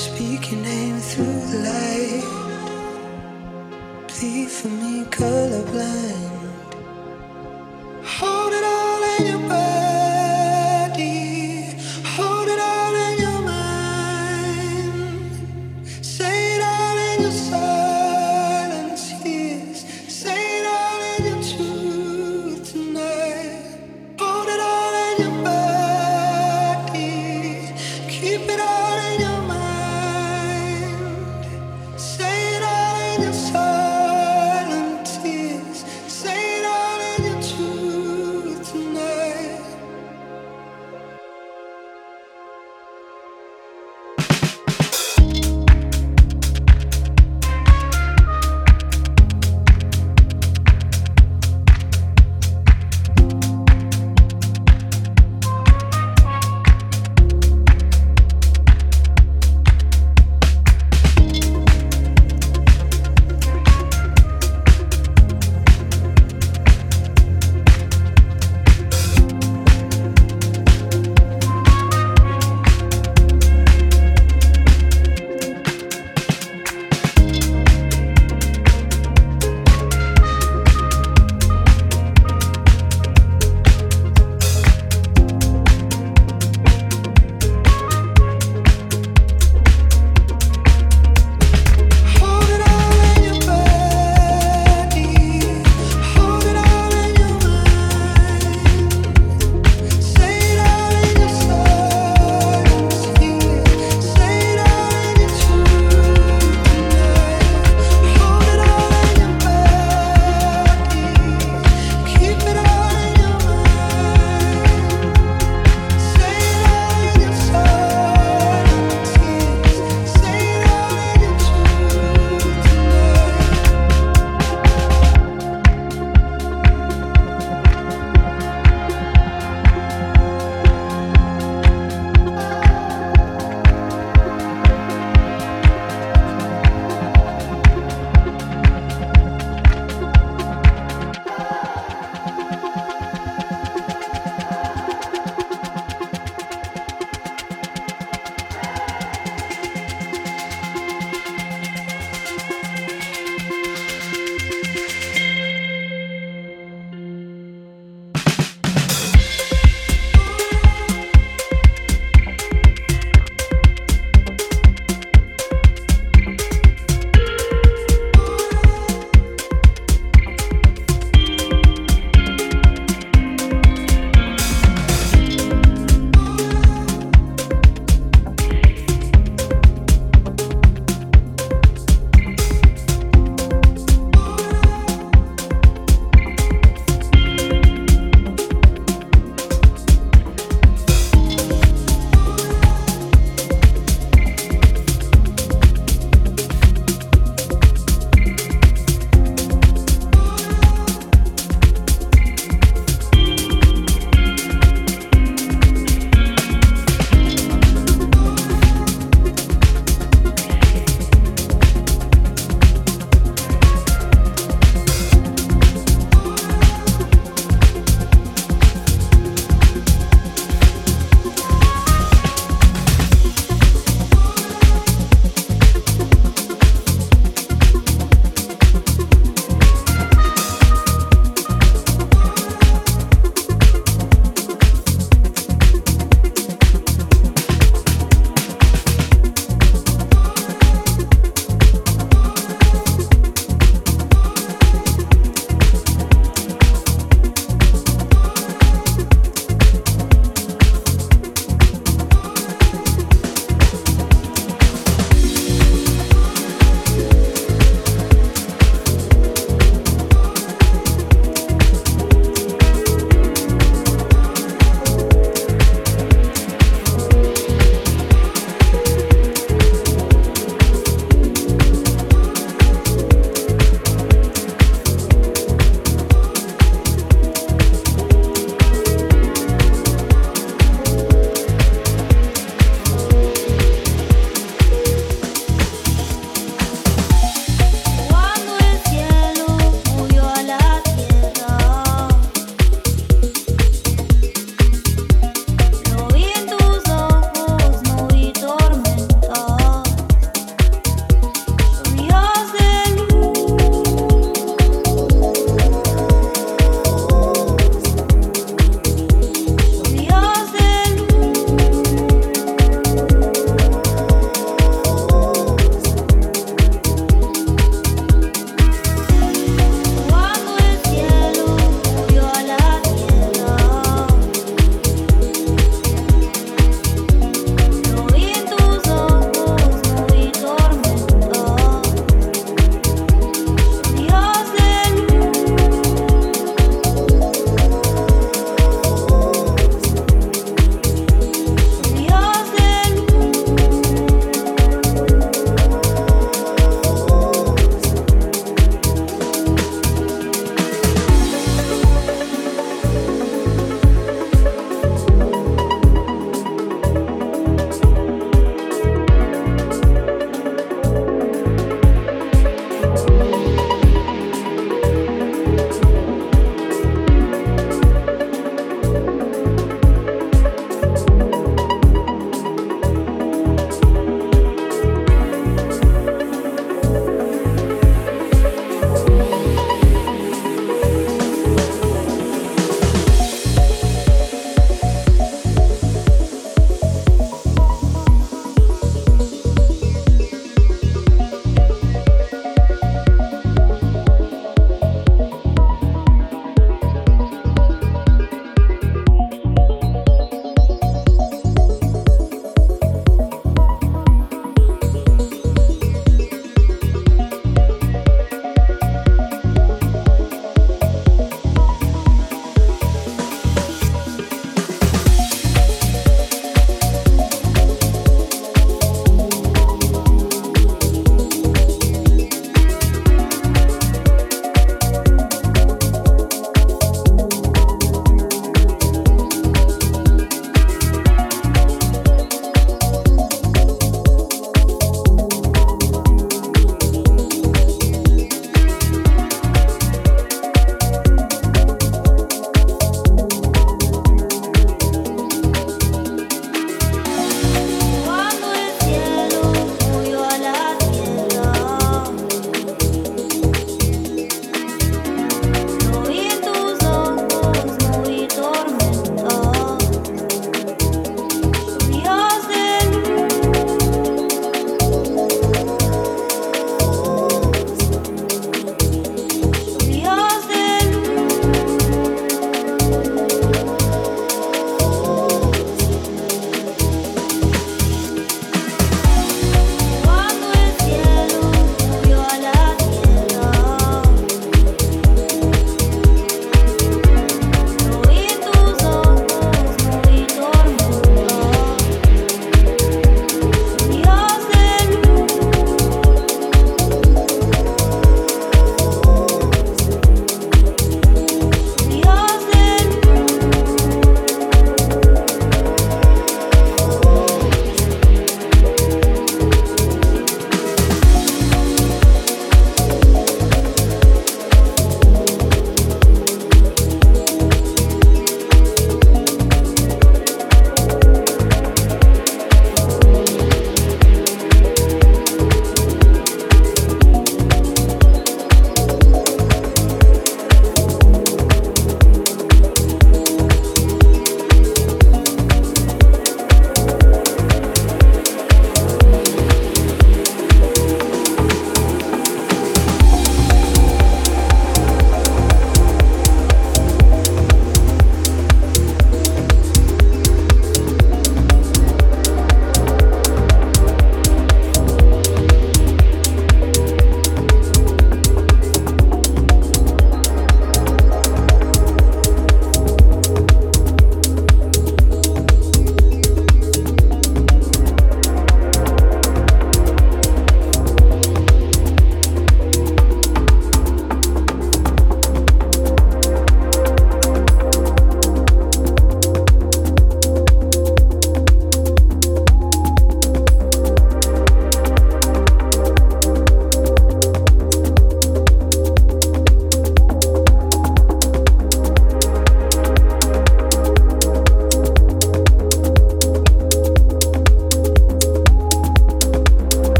Speak your name through the light. Plead for me, colorblind.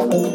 Thank